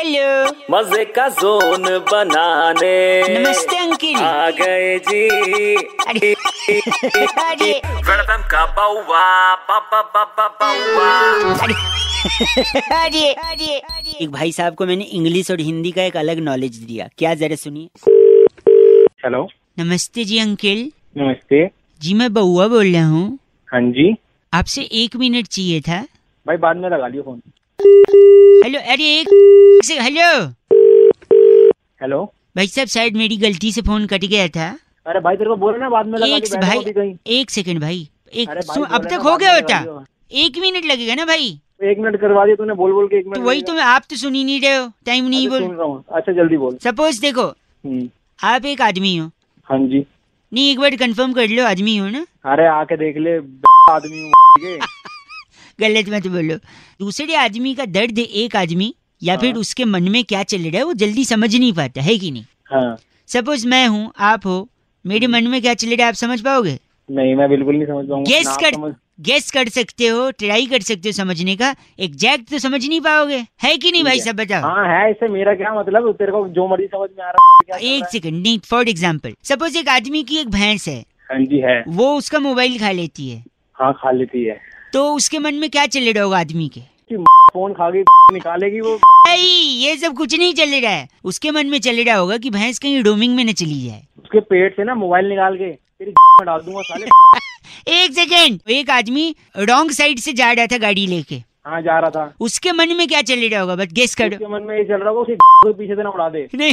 Hello मज़े का zone बनाने। नमस्ते अंकिल। आ गए जी। अरे अरे। वेलकम का बाउवा बाबा बाबा बाउवा। अरे अरे अरे। एक भाई साहब को मैंने इंग्लिश और हिंदी का एक अलग नॉलेज दिया। क्या जरा सुनिए। हेलो नमस्ते जी अंकिल। नमस्ते। जी मैं बउआ बोल रहा हूँ। हाँ जी। आपसे एक मिनट चाहिए था। भाई बाद में लगा लियो फ़ोन। अरे एक से हेलो हेलो भाई साहब शायद मेरी गलती से फ़ोन कट गया था। अरे भाई तेरे को बोला ना बाद में लगा एक से भाई एक सेकंड भाई। एक अब तक हो गया होता एक मिनट लगेगा ना भाई। एक मिनट करवा दिया तूने बोल बोल के एक मिनट तो वही। तो मैं आप तो सुन ही नहीं रहे हो टाइम नहीं अच्छा, बोल रहा हूँ। अच्छा जल्दी बोल। सपोज़ देखो हम्म, आप एक आदमी हो। हाँ जी। नहीं एक बार कंफर्म कर लो आदमी हो ना? अरे आके देख ले आदमी हूँ। गलत मत बोलो। दूसरे आदमी का दर्द एक आदमी या फिर हाँ। उसके मन में क्या चल रहा है वो जल्दी समझ नहीं पाता है कि नहीं? हाँ। सपोज़ मैं हूँ आप हो मेरे मन में क्या चल रहा है आप समझ पाओगे? नहीं मैं बिल्कुल नहीं समझ पाऊँगा। गेस कर समझ गेस कर सकते हो ट्राई कर सकते हो समझने का। एग्जैक्ट तो समझ नहीं पाओगे। है कि नहीं भाई सब बताओ। हाँ है इससे मेरा क्या मतलब? तेरे को जो मर्ज़ी समझ में आ रहा है एक सेकंड नहीं फॉर एग्ज़ाम्पल सपोज़ एक आदमी की एक भैंस है। हाँ जी है। वो उसका मोबाइल खा लेती है। हाँ खा लेती है। तो उसके मन में क्या चल रहा होगा आदमी के? फ़ोन खा गई निकालेगी वो। नहीं ये सब कुछ नहीं चल रहा है। उसके मन में चल रहा होगा कि भैंस कहीं रोमिंग में न चली जाए। उसके पेट से ना मोबाइल निकाल के तेरी डाल दूँगा साले। एक सेकेंड एक आदमी रॉन्ग साइड से जा रहा था गाड़ी लेके। हाँ जा रहा था। उसके मन में क्या चल रहा होगा? बस गेस करो। उसके मन में ये चल रहा होगा उसे पीछे से ना उड़ा दे। नहीं।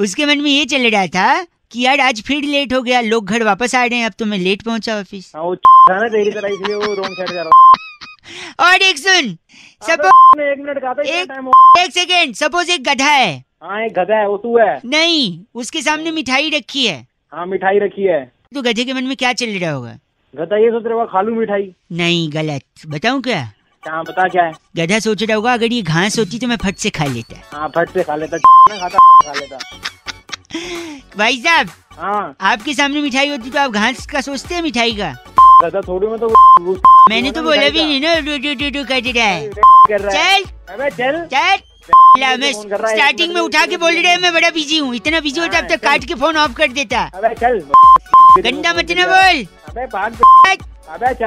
उसके मन में ये चल रहा था कि यार आज फिर लेट हो गया लोग घर वापस आ रहे हैं अब तो मैं लेट पहुँचा ऑफ़िस हाँ वो ना तेरी तरह इसलिए वो रोंग साइड जा रहा और एक सुन सपोज़ एक मिनट एक- एक सेकेंड सपोज़ एक गधा है। हाँ एक गधा है वो तू है। नहीं उसके सामने मिठाई रखी है। हाँ मिठाई रखी है। तो गधे के मन में क्या चल रहा होगा? गधा ये सोच रहा होगा खा लूँ मिठाई। नहीं गलत। बताऊँ क्या? हाँ बता क्या है? गधा सोच रहा होगा अगर ये घास होती तो मैं फट से खा लेता। हाँ फट से खा लेता खाता खा लेता। भाई साहब हाँ। आपके सामने मिठाई होती तो आप घास का सोचते हैं मिठाई का? थोड़ी में तो मैंने तो बोला भी नहीं ना डू डू डू डू कर रहा है। चल। चल। चल। मैं स्टार्टिंग में उठा के बोल रहा है मैं बड़ा बिज़ी हूँ। इतना बिज़ी होता अब तक काट के फ़ोन ऑफ़ कर देता। अबे चल। गंदा मत ना बोल। अबे भाग। हट, अबे चल।